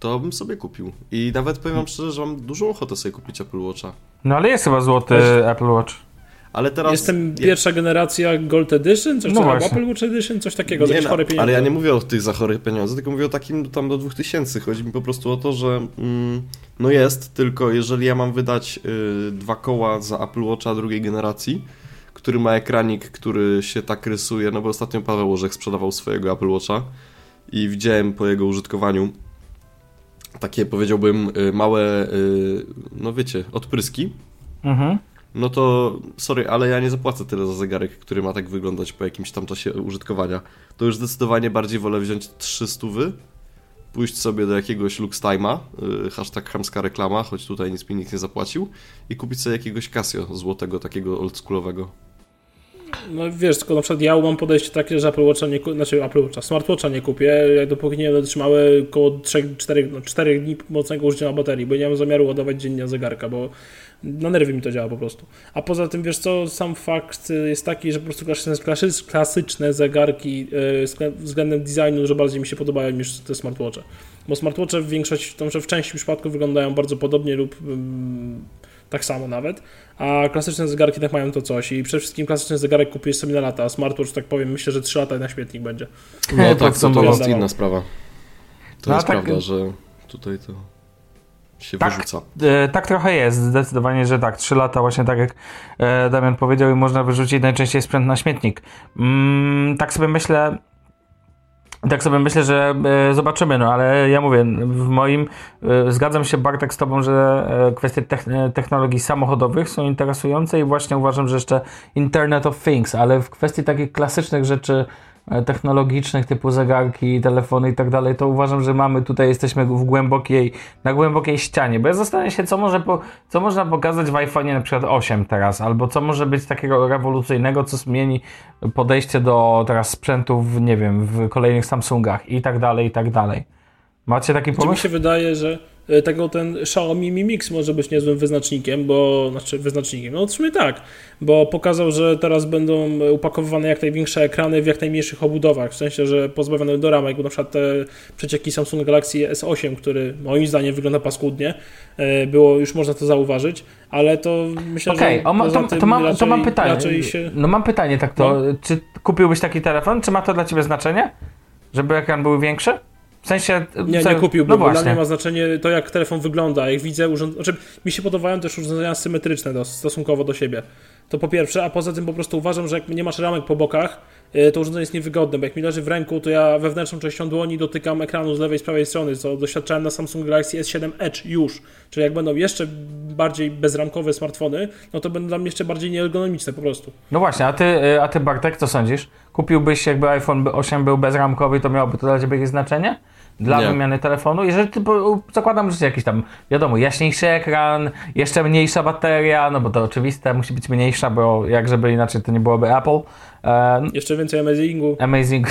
to bym sobie kupił. I nawet powiem wam szczerze, że mam dużą ochotę sobie kupić Apple Watcha. No ale jest chyba złoty Apple Watch. Ale teraz... Jestem je- pierwsza generacja Gold Edition, coś No właśnie. Apple Watch Edition, coś takiego, za Nie, jakieś no, chore pieniądze. ale ja nie mówię o tych za chore pieniądze, tylko mówię o takim tam do 2000. Chodzi mi po prostu o to, że mm, no jest, tylko jeżeli ja mam wydać y, dwa koła za Apple Watcha drugiej generacji, który ma ekranik, który się tak rysuje, no bo ostatnio Paweł Łożek sprzedawał swojego Apple Watcha i widziałem po jego użytkowaniu takie, powiedziałbym, y, małe, y, no wiecie, odpryski, Mhm. No to sorry, ale ja nie zapłacę tyle za zegarek, który ma tak wyglądać po jakimś tam czasie użytkowania. To już zdecydowanie bardziej wolę wziąć 300 wy, pójść sobie do jakiegoś Luxtime'a, yy, hashtag chamska reklama, choć tutaj nic mi nikt nie zapłacił, i kupić sobie jakiegoś Casio złotego, takiego oldschoolowego. No wiesz, tylko na przykład ja mam podejście takie, że Apple Watcha nie kupię, znaczy Apple Watcha, smartwatcha nie kupię, jak dopóki nie będę trzymały około 3-4 no, 4 dni mocnego użycia na baterii, bo nie mam zamiaru ładować dziennie zegarka, bo na nerwy mi to działa po prostu. A poza tym, wiesz co, sam fakt jest taki, że po prostu klasyczne, klasyczne zegarki yy, względem designu, że bardziej mi się podobają niż te smartwatche. Bo smartwatche w większości, to w części przypadków wyglądają bardzo podobnie lub yy, tak samo nawet, a klasyczne zegarki tak mają to coś i przede wszystkim klasyczny zegarek kupujesz sobie na lata, a smartwatch, tak powiem, myślę, że 3 lata na śmietnik będzie. No tak, to, to jest inna sprawa. To no, jest tak, prawda, że tutaj to się tak, wyrzuca. E, tak trochę jest, zdecydowanie, że tak. Trzy lata właśnie tak jak e, Damian powiedział i można wyrzucić najczęściej sprzęt na śmietnik. Mm, tak sobie myślę, tak sobie myślę, że e, zobaczymy, no ale ja mówię, w moim, e, zgadzam się Bartek z Tobą, że e, kwestie technologii samochodowych są interesujące i właśnie uważam, że jeszcze Internet of Things, ale w kwestii takich klasycznych rzeczy technologicznych typu zegarki, telefony i tak dalej, to uważam, że mamy tutaj, jesteśmy w głębokiej, na głębokiej ścianie, bo ja zastanawiam się, co, może po, co można pokazać w iPhone'ie na przykład 8 teraz, albo co może być takiego rewolucyjnego, co zmieni podejście do teraz sprzętów, nie wiem, w kolejnych Samsungach i tak dalej, i tak dalej. Macie taki pomysł? mi się wydaje, że E, tego ten Xiaomi Mi Mix może być niezłym wyznacznikiem, bo, znaczy wyznacznikiem, no w sumie tak, bo pokazał, że teraz będą upakowywane jak największe ekrany w jak najmniejszych obudowach, w sensie, że pozbawione do ramek, bo na przykład te przecieki Samsung Galaxy S8, który moim zdaniem wygląda paskudnie, e, było, już można to zauważyć, ale to myślę, okay, że ma, to, to, mam, to mam pytanie, się... no mam pytanie tak to, no? czy kupiłbyś taki telefon, czy ma to dla Ciebie znaczenie, żeby ekran był większy? W sensie. Nie, nie kupiłbym, no bo właśnie. dla mnie ma znaczenie to, jak telefon wygląda. Jak widzę urządzenia. Znaczy, mi się podobają też urządzenia symetryczne do, stosunkowo do siebie. To po pierwsze, a poza tym po prostu uważam, że jak nie masz ramek po bokach, to urządzenie jest niewygodne, bo jak mi leży w ręku, to ja wewnętrzną częścią dłoni dotykam ekranu z lewej i z prawej strony, co doświadczałem na Samsung Galaxy S7 Edge już. Czyli jak będą jeszcze bardziej bezramkowe smartfony, no to będą dla mnie jeszcze bardziej nieergonomiczne po prostu. No właśnie, a ty, y, a ty Bartek, co sądzisz? Kupiłbyś, jakby iPhone 8 był bezramkowy, to miałoby to dla ciebie jakieś znaczenie? Dla nie. wymiany telefonu. Jeżeli ty, zakładam, że jakiś tam, wiadomo, jaśniejszy ekran, jeszcze mniejsza bateria, no bo to oczywiste, musi być mniejsza, bo jak żeby inaczej to nie byłoby Apple. E, jeszcze więcej amazingu. Amazing.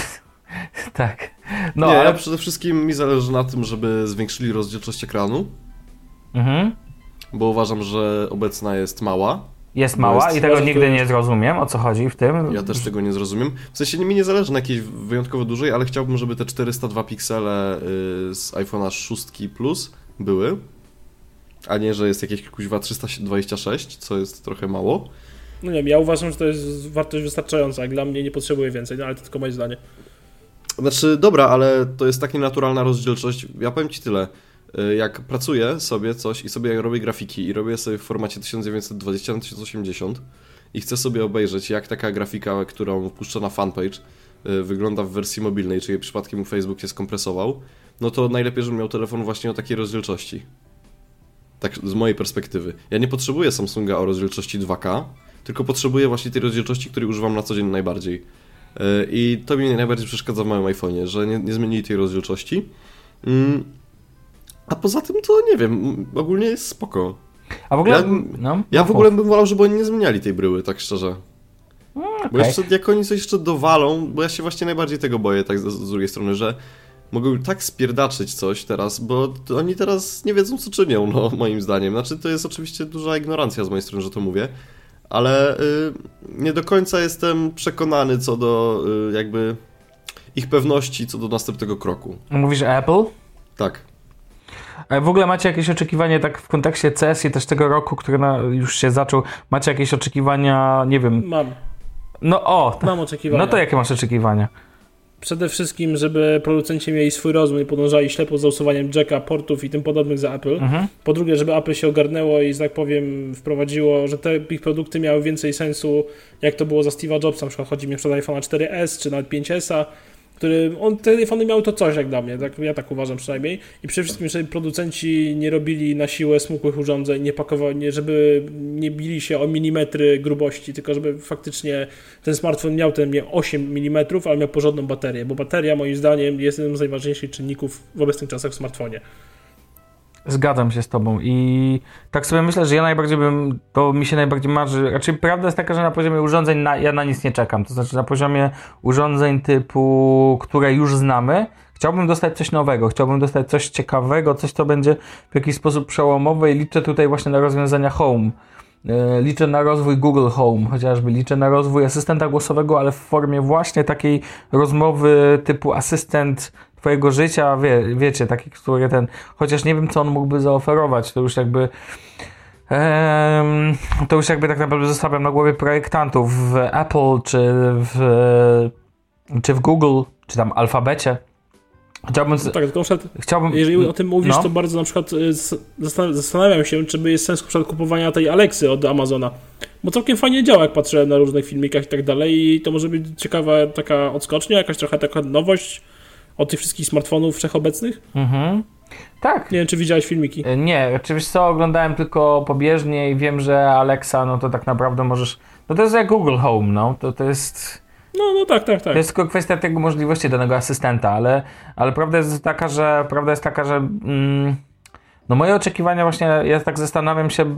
tak. No, nie, ale... ja przede wszystkim mi zależy na tym, żeby zwiększyli rozdzielczość ekranu. Mhm. Bo uważam, że obecna jest mała. Jest mała jest, i tego nigdy nie zrozumiem, o co chodzi w tym. Ja też tego nie zrozumiem. W sensie mi nie zależy na jakiejś wyjątkowo dużej, ale chciałbym, żeby te 402 piksele y, z iPhone'a 6 Plus były, a nie, że jest jakieś kuźwa 326, co jest trochę mało. No nie wiem, ja uważam, że to jest wartość wystarczająca, jak dla mnie nie potrzebuję więcej, no ale to tylko moje zdanie. Znaczy, dobra, ale to jest tak nienaturalna rozdzielczość. Ja powiem Ci tyle jak pracuję sobie coś i sobie robię grafiki i robię sobie w formacie 1920 na 1080 i chcę sobie obejrzeć, jak taka grafika, którą puszczę na fanpage, y, wygląda w wersji mobilnej, czyli przypadkiem Facebook się skompresował, no to najlepiej, żebym miał telefon właśnie o takiej rozdzielczości. Tak z mojej perspektywy. Ja nie potrzebuję Samsunga o rozdzielczości 2K, tylko potrzebuję właśnie tej rozdzielczości, której używam na co dzień najbardziej. Y, I to mi najbardziej przeszkadza w moim iPhone'ie, że nie, nie zmienili tej rozdzielczości. Mm, a poza tym to nie wiem, ogólnie jest spoko. A w ogóle. Ja, no, ja w ogóle bym wolał, żeby oni nie zmieniali tej bryły, tak szczerze. No, okay. Bo jeszcze jak oni coś jeszcze dowalą, bo ja się właśnie najbardziej tego boję, tak z, z drugiej strony, że mogą tak spierdaczyć coś teraz, bo oni teraz nie wiedzą, co czynią, no, moim zdaniem. Znaczy, to jest oczywiście duża ignorancja z mojej strony, że to mówię, ale y, nie do końca jestem przekonany co do y, jakby ich pewności co do następnego kroku. Mówisz Apple? Tak. A w ogóle macie jakieś oczekiwania tak w kontekście CS i też tego roku, który na, już się zaczął, macie jakieś oczekiwania, nie wiem... Mam. No o! Mam oczekiwania. No to jakie masz oczekiwania? Przede wszystkim, żeby producenci mieli swój rozum i podążali ślepo za usuwaniem jacka, portów i tym podobnych za Apple. Mhm. Po drugie, żeby Apple się ogarnęło i, że tak powiem, wprowadziło, że te ich produkty miały więcej sensu, jak to było za Steve'a Jobsa, na przykład chodzi mi o iPhone 4S czy nawet 5S, który on, te telefony miały to coś jak dla mnie, tak, ja tak uważam przynajmniej i przede wszystkim, żeby producenci nie robili na siłę smukłych urządzeń, nie pakowali, żeby nie bili się o milimetry grubości, tylko żeby faktycznie ten smartfon miał ten nie 8 mm, ale miał porządną baterię, bo bateria moim zdaniem jest jednym z najważniejszych czynników w obecnych czasach w smartfonie. Zgadzam się z tobą i tak sobie myślę, że ja najbardziej bym, to mi się najbardziej marzy, raczej prawda jest taka, że na poziomie urządzeń na, ja na nic nie czekam, to znaczy na poziomie urządzeń typu, które już znamy, chciałbym dostać coś nowego, chciałbym dostać coś ciekawego, coś co będzie w jakiś sposób przełomowe i liczę tutaj właśnie na rozwiązania Home. E, liczę na rozwój Google Home, chociażby liczę na rozwój asystenta głosowego, ale w formie właśnie takiej rozmowy typu asystent twojego życia, wie, wiecie, taki, który ten, chociaż nie wiem, co on mógłby zaoferować, to już jakby to już jakby tak naprawdę zostawiam na głowie projektantów w Apple, czy w, czy w Google, czy tam Alfabecie. Chciałbym. No tak, tylko chciałbym, jeżeli o tym mówisz, no. to bardzo na przykład y, zastanawiam się, czy by jest sens przykład kupowania tej Alexy od Amazona. Bo całkiem fajnie działa, jak patrzę na różnych filmikach i tak dalej, i to może być ciekawa taka odskocznia, jakaś trochę taka nowość od tych wszystkich smartfonów wszechobecnych. Mhm. Tak. Nie wiem, czy widziałeś filmiki. E, nie, oczywiście co, oglądałem tylko pobieżnie i wiem, że Alexa, no to tak naprawdę możesz. No to jest jak Google Home, no. To, to jest. No, no tak, tak, tak. To jest tylko kwestia tego możliwości danego asystenta, ale, ale prawda jest taka, że prawda jest taka, że. Mm, no moje oczekiwania właśnie, ja tak zastanawiam się,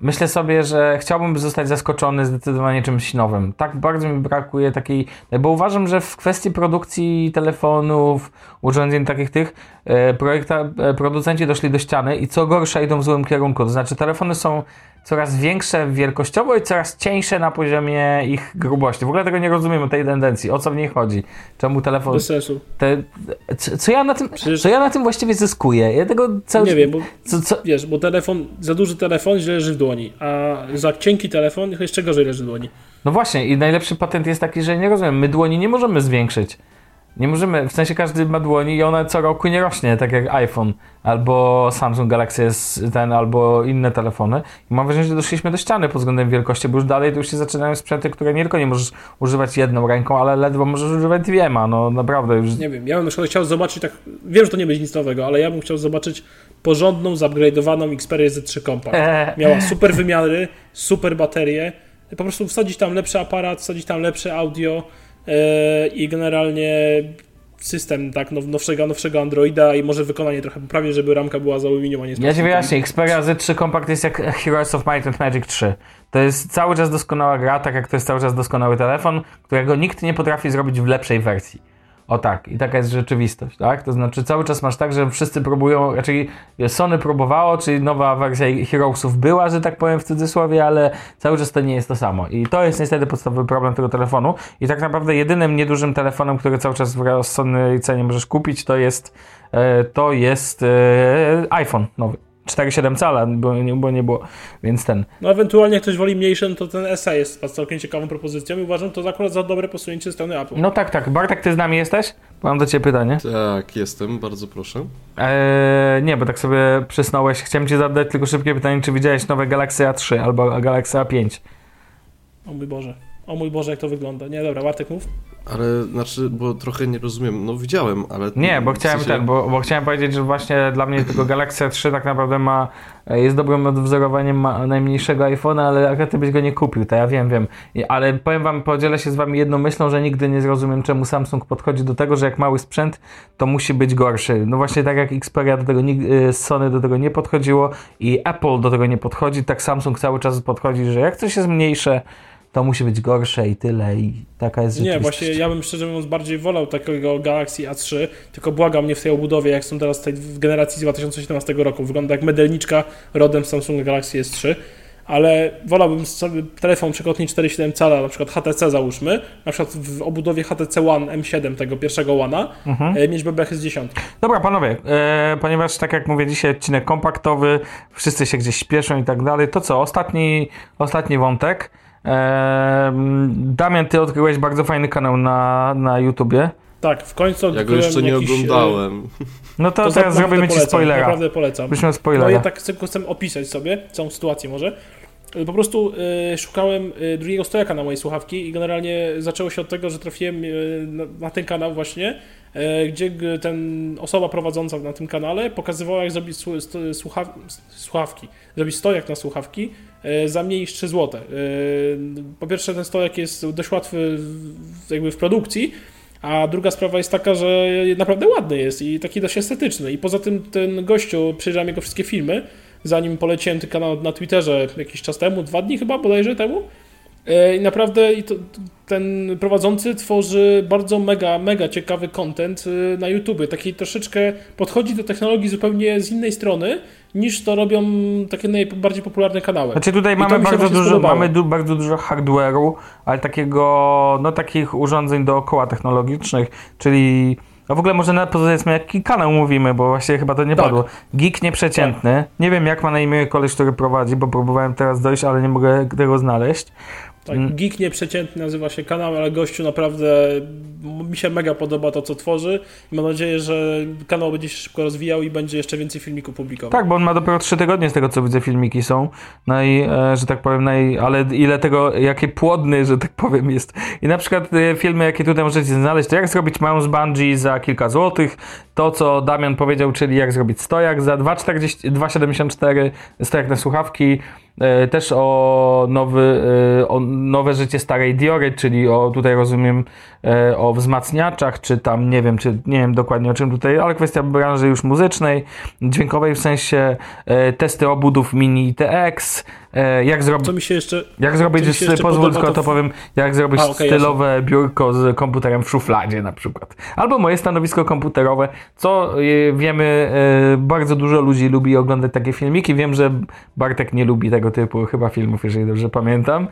myślę sobie, że chciałbym zostać zaskoczony zdecydowanie czymś nowym. Tak bardzo mi brakuje takiej, bo uważam, że w kwestii produkcji telefonów, urządzeń takich tych, e, projekta, e, producenci doszli do ściany i co gorsza idą w złym kierunku. To znaczy telefony są coraz większe wielkościowo i coraz cieńsze na poziomie ich grubości. W ogóle tego nie rozumiem, tej tendencji. O co w niej chodzi? Czemu telefon... Bez sensu. Te, co, co, ja na tym, Przecież... co ja na tym właściwie zyskuję? Ja tego cały... Nie wiem, bo co, co... wiesz, bo telefon, za duży telefon źle leży w dłoni, a za cienki telefon jeszcze gorzej leży w dłoni. No właśnie i najlepszy patent jest taki, że nie rozumiem, my dłoni nie możemy zwiększyć. Nie możemy, w sensie każdy ma dłoni i ona co roku nie rośnie, tak jak iPhone, albo Samsung Galaxy S ten, albo inne telefony. I mam wrażenie, że doszliśmy do ściany pod względem wielkości, bo już dalej to już się zaczynają sprzęty, które nie tylko nie możesz używać jedną ręką, ale ledwo możesz używać dwiema, no naprawdę już. Nie wiem, ja bym na przykład chciał zobaczyć, tak, wiem, że to nie będzie nic nowego, ale ja bym chciał zobaczyć porządną, zupgrade'owaną Xperia Z3 Compact. Miała super wymiary, super baterie, po prostu wsadzić tam lepszy aparat, wsadzić tam lepsze audio, i generalnie system tak nowszego, nowszego Androida i może wykonanie trochę poprawię, żeby ramka była z aluminium, a nie z Ja ci wyjaśnię, Xperia Z3 Compact jest jak Heroes of Might and Magic 3. To jest cały czas doskonała gra, tak jak to jest cały czas doskonały telefon, którego nikt nie potrafi zrobić w lepszej wersji. O tak, i taka jest rzeczywistość, tak? To znaczy cały czas masz tak, że wszyscy próbują, raczej Sony próbowało, czyli nowa wersja Heroesów była, że tak powiem w cudzysłowie, ale cały czas to nie jest to samo. I to jest niestety podstawowy problem tego telefonu. I tak naprawdę jedynym niedużym telefonem, który cały czas w Sony cenie możesz kupić, to jest, e, to jest e, iPhone nowy. 4,7 cala, bo nie, bo nie było, więc ten. No ewentualnie jak ktoś woli mniejszy, no to ten SA jest całkiem ciekawą propozycją i uważam to akurat za dobre posunięcie ze strony Apple. No tak, tak. Bartek, ty z nami jesteś? Mam do ciebie pytanie. Tak, jestem, bardzo proszę. Eee, nie, bo tak sobie przysnąłeś. Chciałem ci zadać tylko szybkie pytanie, czy widziałeś nowe Galaxy A3 albo Galaxy A5? O mój Boże. O mój Boże, jak to wygląda. Nie, dobra, Bartek mów. Ale znaczy, bo trochę nie rozumiem. No widziałem, ale. Nie, bo chciałem w sensie... ten, bo, bo, chciałem powiedzieć, że właśnie dla mnie tylko Galaxy 3 tak naprawdę ma. Jest dobrym odwzorowaniem najmniejszego iPhone'a, ale akurat ty byś go nie kupił, to ja wiem, wiem. Ale powiem wam, podzielę się z wami jedną myślą, że nigdy nie zrozumiem, czemu Samsung podchodzi do tego, że jak mały sprzęt, to musi być gorszy. No właśnie tak jak Xperia do tego, y, Sony do tego nie podchodziło i Apple do tego nie podchodzi, tak Samsung cały czas podchodzi, że jak coś jest mniejsze, to musi być gorsze i tyle i taka jest Nie, właśnie ja bym szczerze mówiąc bardziej wolał takiego Galaxy A3, tylko błagam mnie w tej obudowie, jak są teraz tej w generacji z 2017 roku. Wygląda jak medelniczka rodem Samsung Galaxy S3 ale wolałbym sobie telefon przekątnie 4,7 cala, na przykład HTC załóżmy, na przykład w obudowie HTC One M7, tego pierwszego One'a, mhm. E, mieć BBH z 10. Dobra, panowie, e, ponieważ tak jak mówię dzisiaj odcinek kompaktowy, wszyscy się gdzieś śpieszą i tak dalej, to co, ostatni, ostatni wątek. Damian, ty odkryłeś bardzo fajny kanał na, na YouTubie. Tak, w końcu odkryłem Ja go jeszcze nie jakiś, e, oglądałem. No to, to teraz zrobimy ci spoilera. Naprawdę polecam. Byśmy spoilera. No ja tak tylko chcę opisać sobie całą sytuację może. Po prostu y, szukałem y, drugiego stojaka na mojej słuchawki i generalnie zaczęło się od tego, że trafiłem y, na, ten kanał właśnie, gdzie ten osoba prowadząca na tym kanale pokazywała jak zrobić słuchaw słuchawki, zrobić stojak na słuchawki za mniej niż 3 zł. Po pierwsze ten stojak jest dość łatwy jakby w produkcji, A druga sprawa jest taka, że naprawdę ładny jest i taki dość estetyczny. I poza tym ten gościu, przejrzałem jego wszystkie filmy, zanim poleciłem ten kanał na Twitterze jakiś czas temu, dwa dni chyba bodajże temu. E, I naprawdę ten prowadzący tworzy bardzo mega, mega ciekawy content e, na YouTube. Taki troszeczkę podchodzi do technologii zupełnie z innej strony, niż to robią takie najbardziej popularne kanały. Znaczy tutaj mamy bardzo, dużo, mamy du bardzo dużo hardware'u, ale takiego, no takich urządzeń dookoła technologicznych, czyli no w ogóle może nawet powiedzmy jaki kanał mówimy, bo właśnie chyba to nie tak. padło. Geek nieprzeciętny. Tak. Nie wiem jak ma na imię koleś, który prowadzi, bo próbowałem teraz dojść, ale nie mogę tego znaleźć. Tak, mm. Geek Nieprzeciętny nazywa się kanał, ale gościu naprawdę mi się mega podoba to, co tworzy i mam nadzieję, że kanał będzie się szybko rozwijał i będzie jeszcze więcej filmików publikował. Tak, bo on ma dopiero 3 tygodnie z tego, co widzę, filmiki są. No i, e, że tak powiem, naj... ale ile tego, jakie płodny, że tak powiem, jest. I na przykład e, filmy, jakie tutaj możecie znaleźć, to jak zrobić małą z bungee za kilka złotych, to, co Damian powiedział, czyli jak zrobić stojak za 2,74 stojak na słuchawki, też o, nowy, e, o nowe życie starej Diory, czyli o tutaj rozumiem e, o wzmacniaczach, czy tam nie wiem, czy nie wiem dokładnie o czym tutaj, ale kwestia branży już muzycznej, dźwiękowej w sensie testy obudów Mini TX, jak zrobić. Co mi się jeszcze. Jak zrobić, jeszcze pozwól tylko to powiem, jak zrobić A, okay, stylowe jasne. biurko z komputerem w szufladzie na przykład. Albo moje stanowisko komputerowe, co wiemy, bardzo dużo ludzi lubi oglądać takie filmiki. Wiem, że Bartek nie lubi tego typu chyba filmów, jeżeli dobrze pamiętam.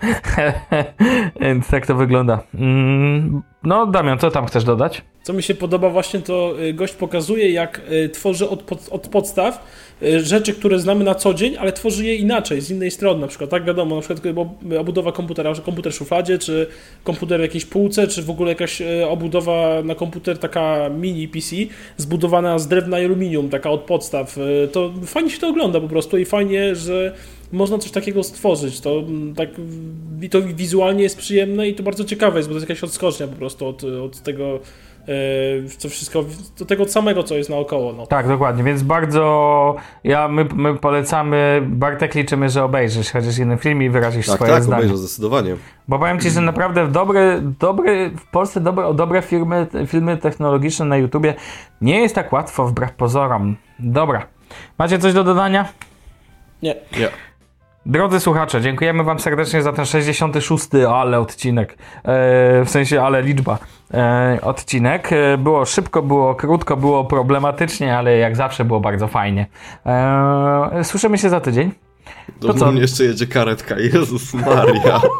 Więc tak to wygląda. Mm, no, Damian, co tam chcesz dodać? Co mi się podoba właśnie, to y, gość pokazuje, jak y, tworzy od, pod, od podstaw y, rzeczy, które znamy na co dzień, ale tworzy je inaczej, z innej strony. Na przykład, tak wiadomo, na przykład obudowa komputera, komputer w szufladzie, czy komputer w jakiejś półce, czy w ogóle jakaś obudowa na komputer taka mini PC, zbudowana z drewna i aluminium, taka od podstaw. To fajnie się to ogląda po prostu i fajnie, że można coś takiego stworzyć. To, mm, tak, to wizualnie jest przyjemne i to bardzo ciekawe jest, bo to jest jakaś odskocznia po prostu od, od tego co wszystko, do tego samego, co jest naokoło. No. Tak, dokładnie, więc bardzo ja, my, my polecamy, Bartek liczymy, że obejrzysz chociaż jeden film i wyrazisz tak, swoje tak, zdanie. Tak, obejrzę, zdecydowanie. Bo powiem Ci, że naprawdę dobre, dobre, w Polsce dobre, dobre firmy, filmy technologiczne na YouTubie nie jest tak łatwo wbrew pozorom. Dobra. Macie coś do dodania? Nie. Nie. Drodzy słuchacze, dziękujemy Wam serdecznie za ten 66, ale odcinek, e, w sensie ale liczba e, odcinek. E, było szybko, było krótko, było problematycznie, ale jak zawsze było bardzo fajnie. E, słyszymy się za tydzień. Do to co? mnie jeszcze jedzie karetka, Jezus Maria.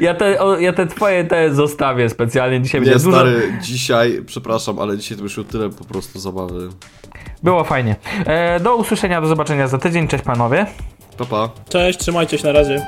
Ja te, o, ja te twoje te zostawię specjalnie dzisiaj. Nie, stary, dużo... dzisiaj, przepraszam, ale dzisiaj to już tyle po prostu zabawy. Było fajnie. E, do usłyszenia, do zobaczenia za tydzień. Cześć panowie. Pa, pa. Cześć, trzymajcie się na razie.